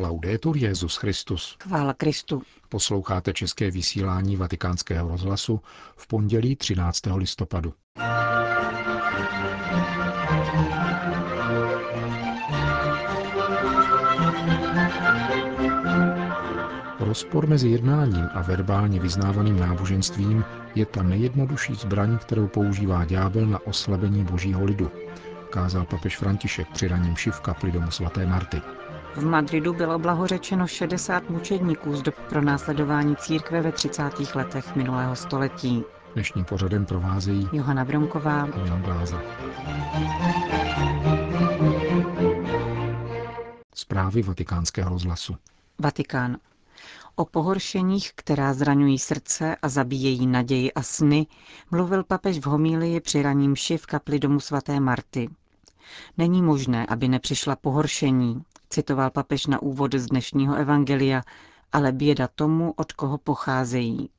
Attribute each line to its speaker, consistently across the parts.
Speaker 1: Laudetur Jezus Christus.
Speaker 2: Chvála Kristu.
Speaker 1: Posloucháte české vysílání Vatikánského rozhlasu v pondělí 13. listopadu. Rozpor mezi jednáním a verbálně vyznávaným náboženstvím je ta nejjednodušší zbraň, kterou používá ďábel na oslabení božího lidu, kázal papež František při raním šiv kapli domu svaté Marty.
Speaker 2: V Madridu bylo blahořečeno 60 mučedníků z dob pro následování církve ve 30. letech minulého století.
Speaker 1: Dnešním pořadem provázejí
Speaker 2: Johana Bromková
Speaker 1: a Jan Gláza. Zprávy vatikánského rozhlasu.
Speaker 2: Vatikán. O pohoršeních, která zraňují srdce a zabíjejí naději a sny, mluvil papež v homílii při raním ši v kapli domu svaté Marty. Není možné, aby nepřišla pohoršení, citoval papež na úvod z dnešního evangelia, ale běda tomu, od koho pocházejí.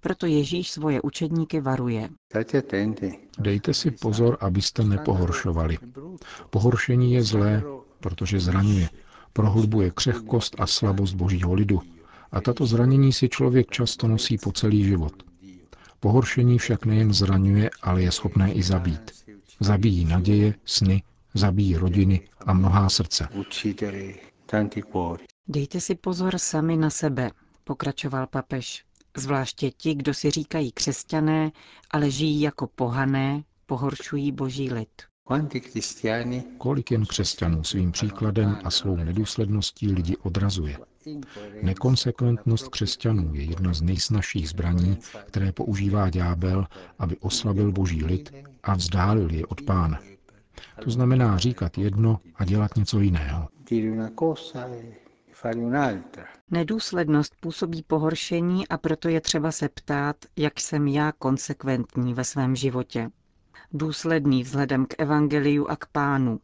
Speaker 2: Proto Ježíš svoje učedníky varuje.
Speaker 1: Dejte si pozor, abyste nepohoršovali. Pohoršení je zlé, protože zraňuje, prohlubuje křehkost a slabost božího lidu a tato zranění si člověk často nosí po celý život. Pohoršení však nejen zraňuje, ale je schopné i zabít. Zabíjí naděje, sny, zabíjí rodiny a mnohá srdce.
Speaker 2: Dejte si pozor sami na sebe, pokračoval papež. Zvláště ti, kdo si říkají křesťané, ale žijí jako pohané, pohoršují boží lid.
Speaker 1: Kolik jen křesťanů svým příkladem a svou nedůsledností lidi odrazuje. Nekonsekventnost křesťanů je jedna z nejsnažších zbraní, které používá ďábel, aby oslabil boží lid a vzdálil je od pána. To znamená říkat jedno a dělat něco jiného.
Speaker 2: Nedůslednost působí pohoršení a proto je třeba se ptát, jak jsem já konsekventní ve svém životě. Důsledný vzhledem k evangeliu a k pánu,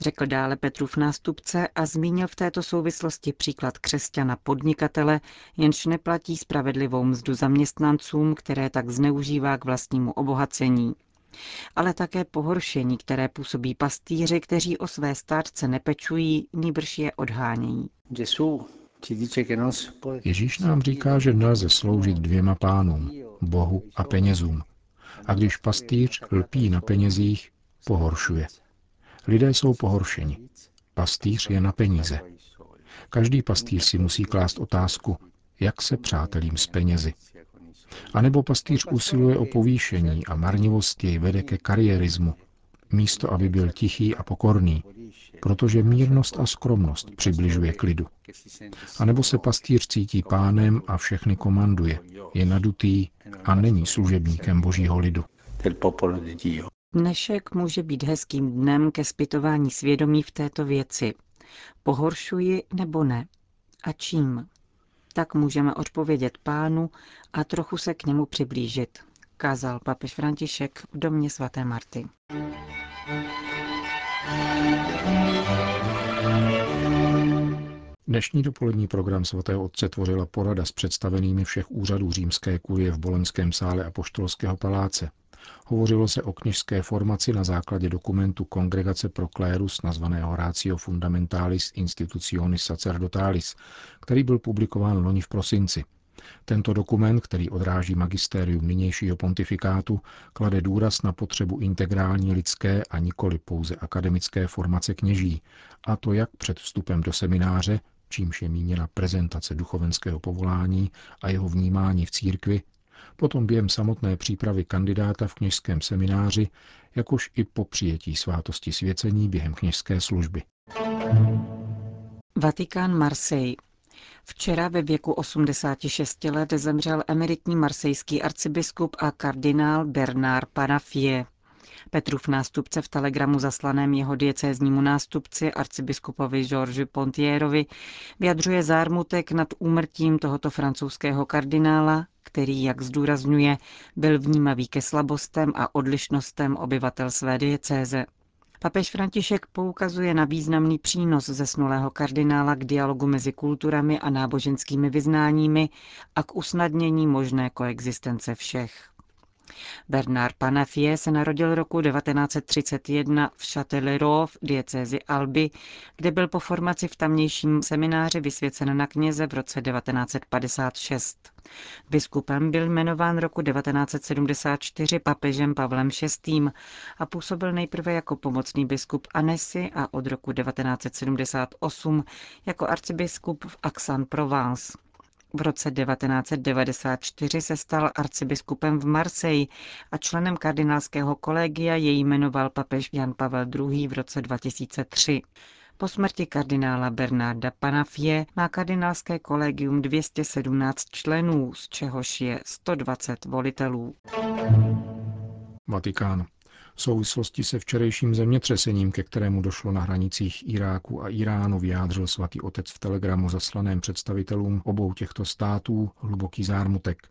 Speaker 2: řekl dále Petrův nástupce a zmínil v této souvislosti příklad křesťana podnikatele, jenž neplatí spravedlivou mzdu zaměstnancům, které tak zneužívá k vlastnímu obohacení. Ale také pohoršení, které působí pastýři, kteří o své státce nepečují, nýbrž je odhánějí.
Speaker 1: Ježíš nám říká, že nelze sloužit dvěma pánům, Bohu a penězům. A když pastýř lpí na penězích, pohoršuje. Lidé jsou pohoršeni. Pastýř je na peníze. Každý pastýř si musí klást otázku, jak se přátelím s penězi. A nebo pastýř usiluje o povýšení a marnivost jej vede ke kariérismu, místo aby byl tichý a pokorný, protože mírnost a skromnost přibližuje klidu. A nebo se pastýř cítí pánem a všechny komanduje, je nadutý a není služebníkem božího lidu.
Speaker 2: Dnešek může být hezkým dnem ke zpytování svědomí v této věci. Pohoršuji nebo ne? A čím? Tak můžeme odpovědět pánu a trochu se k němu přiblížit, kázal papež František v domě svaté Marty.
Speaker 1: Dnešní dopolední program svatého otce tvořila porada s představenými všech úřadů římské kurie v Bolenském sále a poštolského paláce. Hovořilo se o kněžské formaci na základě dokumentu Kongregace pro klérus nazvaného Ratio Fundamentalis Institutionis Sacerdotalis, který byl publikován loni v prosinci. Tento dokument, který odráží magistérium nynějšího pontifikátu, klade důraz na potřebu integrální lidské a nikoli pouze akademické formace kněží, a to jak před vstupem do semináře, čímž je míněna prezentace duchovenského povolání a jeho vnímání v církvi, potom během samotné přípravy kandidáta v kněžském semináři, jakož i po přijetí svátosti svěcení během kněžské služby.
Speaker 2: Vatikán Marseille. Včera ve věku 86 let zemřel emeritní marsejský arcibiskup a kardinál Bernard Panafie. Petrův nástupce v telegramu zaslaném jeho diecéznímu nástupci arcibiskupovi Georges Pontierovi vyjadřuje zármutek nad úmrtím tohoto francouzského kardinála, který, jak zdůrazňuje, byl vnímavý ke slabostem a odlišnostem obyvatel své diecéze. Papež František poukazuje na významný přínos zesnulého kardinála k dialogu mezi kulturami a náboženskými vyznáními a k usnadnění možné koexistence všech. Bernard Panafie se narodil roku 1931 v Châtellerault v diecézi Alby, kde byl po formaci v tamnějším semináři vysvěcen na kněze v roce 1956. Biskupem byl jmenován roku 1974 papežem Pavlem VI. a působil nejprve jako pomocný biskup Annecy a od roku 1978 jako arcibiskup v Aix-en-Provence. V roce 1994 se stal arcibiskupem v Marseille a členem kardinálského kolegia jej jmenoval papež Jan Pavel II. v roce 2003. Po smrti kardinála Bernarda Panafie má kardinálské kolegium 217 členů, z čehož je 120 volitelů.
Speaker 1: Vatikán. V souvislosti se včerejším zemětřesením, ke kterému došlo na hranicích Iráku a Iránu, vyjádřil svatý otec v telegramu zaslaném představitelům obou těchto států hluboký zármutek.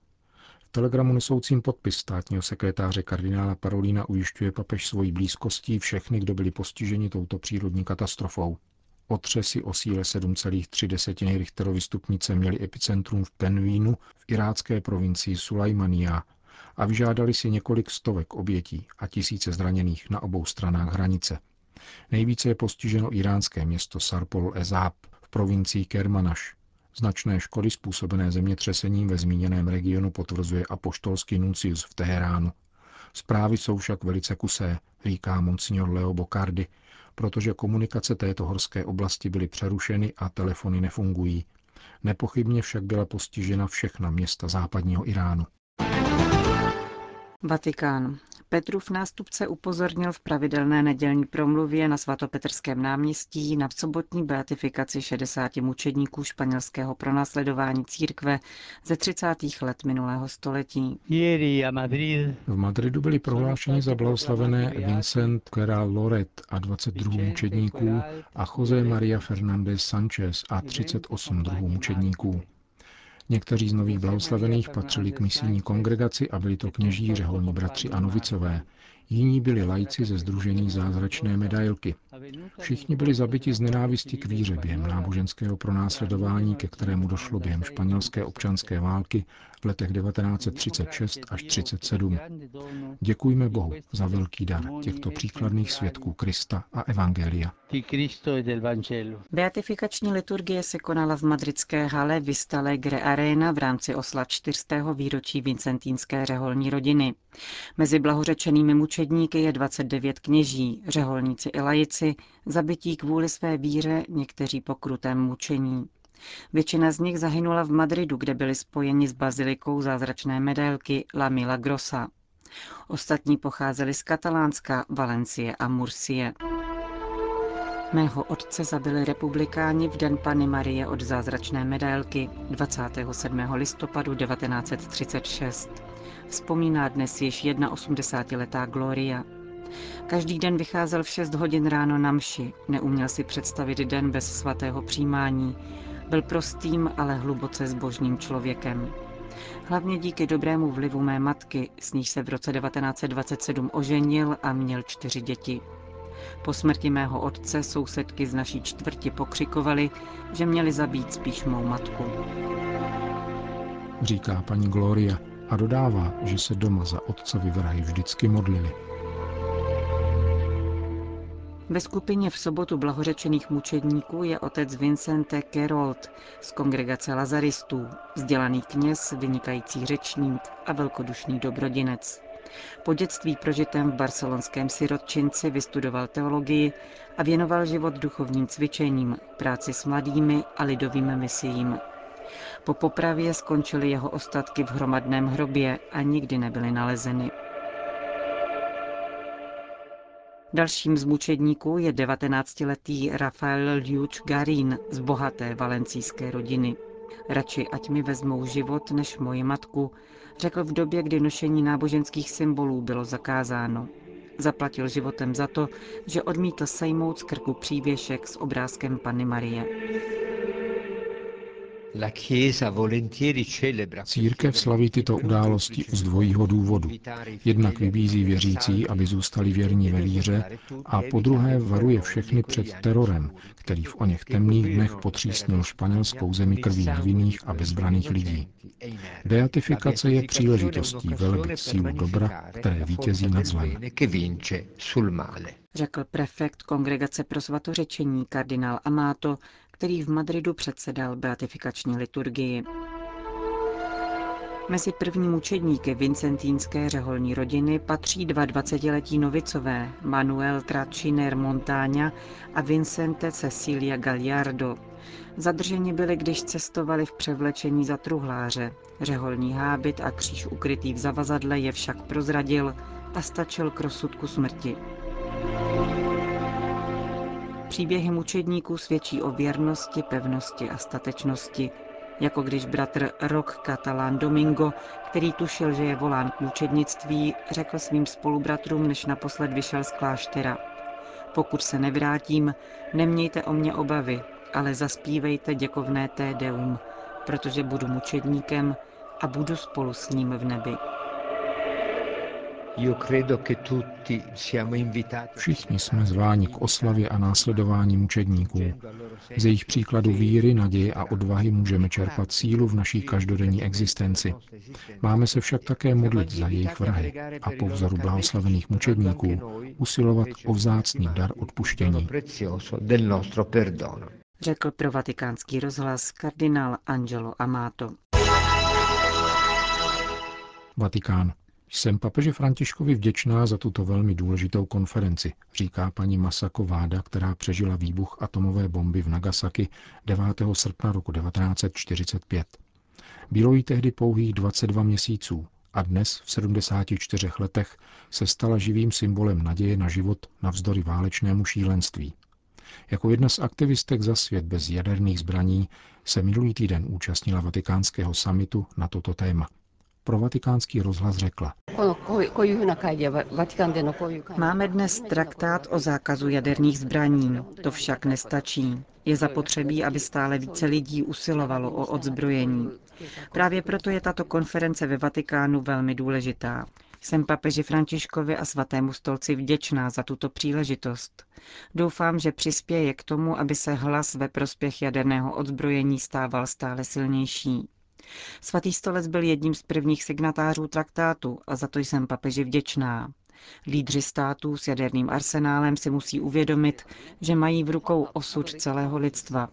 Speaker 1: V telegramu nesoucím podpis státního sekretáře kardinála Parolína ujišťuje papež svojí blízkostí všechny, kdo byli postiženi touto přírodní katastrofou. Otřesy o síle 7,3 Richterovy stupnice měly epicentrum v Penvínu v irácké provincii Sulajmania a vyžádali si několik stovek obětí a tisíce zraněných na obou stranách hranice. Nejvíce je postiženo iránské město Sarpol Ezab v provincii Kermanaš. Značné škody způsobené zemětřesením ve zmíněném regionu potvrzuje apoštolský nuncius v Teheránu. Zprávy jsou však velice kusé, říká monsignor Leo Bocardi, protože komunikace této horské oblasti byly přerušeny a telefony nefungují. Nepochybně však byla postižena všechna města západního Iránu.
Speaker 2: Vatikán. Petrův nástupce upozornil v pravidelné nedělní promluvě na svatopetrském náměstí na sobotní beatifikaci 60 mučedníků španělského pronásledování církve ze 30. let minulého století.
Speaker 1: V Madridu byli prohlášeni za blahoslavené Vincent Clara Loret a 22 mučedníků a José Maria Fernández Sanchez a 38 druhů mučedníků. Někteří z nových blahoslavených patřili k misijní kongregaci a byli to kněží, řeholní bratři a novicové. Jiní byli lajci ze Združení zázračné medailky. Všichni byli zabiti z nenávisti k víře během náboženského pronásledování, ke kterému došlo během španělské občanské války v letech 1936 až 1937. Děkujme Bohu za velký dar těchto příkladných svědků Krista a Evangelia.
Speaker 2: Beatifikační liturgie se konala v madridské hale Vista Alegre Arena v rámci oslav 4. výročí vincentínské řeholní rodiny. Mezi blahořečenými mučedníky je 29 kněží, řeholníci i lajici, zabití kvůli své víře, někteří po krutém mučení. Většina z nich zahynula v Madridu, kde byli spojeni s bazilikou zázračné medailky La Milagrosa. Ostatní pocházeli z Katalánska, Valencie a Mursie. Mého otce zabili republikáni v den Pany Marie od zázračné medailky 27. listopadu 1936. Vzpomíná dnes již 81-letá Gloria. Každý den vycházel v 6 hodin ráno na mši, neuměl si představit den bez svatého přijímání. Byl prostým, ale hluboce zbožným člověkem. Hlavně díky dobrému vlivu mé matky, s níž se v roce 1927 oženil a měl čtyři děti. Po smrti mého otce sousedky z naší čtvrti pokřikovali, že měli zabít spíš mou matku.
Speaker 1: Říká paní Gloria a dodává, že se doma za otcovi vrahy vždycky modlili.
Speaker 2: Ve skupině v sobotu blahořečených mučedníků je otec Vincente Kerold z kongregace Lazaristů, vzdělaný kněz, vynikající řečník a velkodušný dobrodinec. Po dětství prožitém v barcelonském sirotčinci vystudoval teologii a věnoval život duchovním cvičením, práci s mladými a lidovým misiím. Po popravě skončily jeho ostatky v hromadném hrobě a nikdy nebyly nalezeny. Dalším z mučedníků je 19-letý Rafael Liuč Garín z bohaté valencijské rodiny. Radši ať mi vezmou život než moji matku, řekl v době, kdy nošení náboženských symbolů bylo zakázáno. Zaplatil životem za to, že odmítl sejmout z krku přívěšek s obrázkem Panny Marie.
Speaker 1: Církev slaví tyto události z dvojího důvodu. Jednak vybízí věřící, aby zůstali věrní ve víře a po druhé varuje všechny před terorem, který v oněch temných dnech potřísnil španělskou zemi krví nevinných a bezbraných lidí. Beatifikace je příležitostí velbit sílu dobra, které vítězí nad zlem.
Speaker 2: Řekl prefekt Kongregace pro svatořečení kardinál Amato, který v Madridu předsedal beatifikační liturgii. Mezi první mučedníky vincentínské řeholní rodiny patří dva dvacetiletí novicové Manuel Traciner Montáňa a Vincente Cecilia Gallardo. Zadrženi byli, když cestovali v převlečení za truhláře. Řeholní hábit a kříž ukrytý v zavazadle je však prozradil a stačil k rozsudku smrti. Příběhy mučedníků svědčí o věrnosti, pevnosti a statečnosti, jako když bratr Rok Catalán Domingo, který tušil, že je volán k mučednictví, řekl svým spolubratrům, než naposled vyšel z kláštera. Pokud se nevrátím, nemějte o mě obavy, ale zaspívejte děkovné té deum, protože budu mučedníkem a budu spolu s ním v nebi.
Speaker 1: Všichni jsme zváni k oslavě a následování mučedníků. Z jejich příkladu víry, naděje a odvahy můžeme čerpat sílu v naší každodenní existenci. Máme se však také modlit za jejich vrahy a po vzoru blahoslavených mučedníků usilovat o vzácný dar odpuštění.
Speaker 2: Řekl pro vatikánský rozhlas kardinál Angelo Amato.
Speaker 1: Vatikán. Jsem papeže Františkovi vděčná za tuto velmi důležitou konferenci, říká paní Masako Váda, která přežila výbuch atomové bomby v Nagasaki 9. srpna roku 1945. Bylo jí tehdy pouhých 22 měsíců a dnes v 74 letech se stala živým symbolem naděje na život navzdory válečnému šílenství. Jako jedna z aktivistek za svět bez jaderných zbraní se minulý týden účastnila vatikánského samitu na toto téma pro vatikánský rozhlas řekla.
Speaker 2: Máme dnes traktát o zákazu jaderných zbraní. To však nestačí. Je zapotřebí, aby stále více lidí usilovalo o odzbrojení. Právě proto je tato konference ve Vatikánu velmi důležitá. Jsem papeži Františkovi a svatému stolci vděčná za tuto příležitost. Doufám, že přispěje k tomu, aby se hlas ve prospěch jaderného odzbrojení stával stále silnější. Svatý stolec byl jedním z prvních signatářů traktátu a za to jsem papeži vděčná. Lídři států s jaderným arsenálem si musí uvědomit, že mají v rukou osud celého lidstva.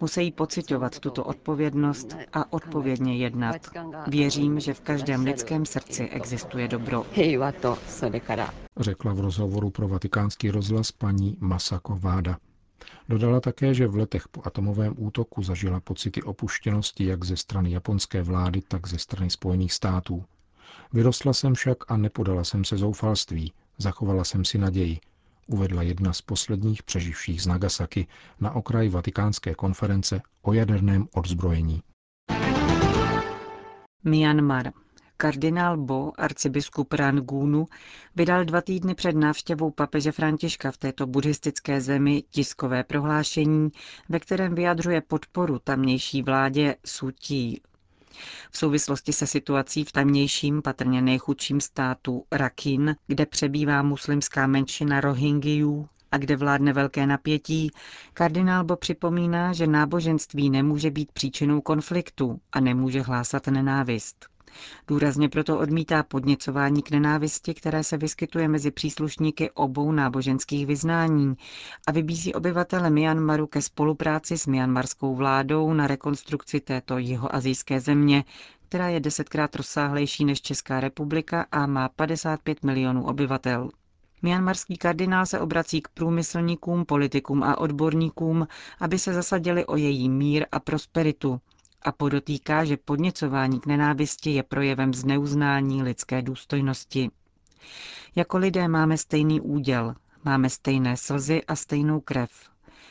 Speaker 2: Musí pocitovat tuto odpovědnost a odpovědně jednat. Věřím, že v každém lidském srdci existuje dobro.
Speaker 1: Řekla v rozhovoru pro vatikánský rozhlas paní Masako Váda. Dodala také, že v letech po atomovém útoku zažila pocity opuštěnosti jak ze strany japonské vlády, tak ze strany Spojených států. Vyrostla jsem však a nepodala jsem se zoufalství, zachovala jsem si naději, uvedla jedna z posledních přeživších z Nagasaki na okraji vatikánské konference o jaderném odzbrojení.
Speaker 2: Myanmar. Kardinál Bo, arcibiskup Rangunu, vydal dva týdny před návštěvou papeže Františka v této buddhistické zemi tiskové prohlášení, ve kterém vyjadřuje podporu tamnější vládě Sutí. V souvislosti se situací v tamnějším, patrně nejchudším státu Rakin, kde přebývá muslimská menšina Rohingyů a kde vládne velké napětí, kardinál Bo připomíná, že náboženství nemůže být příčinou konfliktu a nemůže hlásat nenávist. Důrazně proto odmítá podněcování k nenávisti, které se vyskytuje mezi příslušníky obou náboženských vyznání a vybízí obyvatele Myanmaru ke spolupráci s myanmarskou vládou na rekonstrukci této jihoazijské země, která je desetkrát rozsáhlejší než Česká republika a má 55 milionů obyvatel. Myanmarský kardinál se obrací k průmyslníkům, politikům a odborníkům, aby se zasadili o její mír a prosperitu, a podotýká, že podněcování k nenávisti je projevem zneuznání lidské důstojnosti. Jako lidé máme stejný úděl, máme stejné slzy a stejnou krev.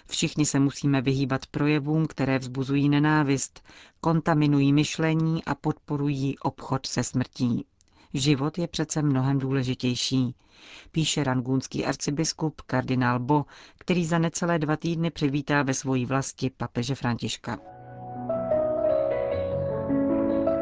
Speaker 2: Všichni se musíme vyhýbat projevům, které vzbuzují nenávist, kontaminují myšlení a podporují obchod se smrtí. Život je přece mnohem důležitější, píše rangúnský arcibiskup kardinál Bo, který za necelé dva týdny přivítá ve svojí vlasti papeže Františka.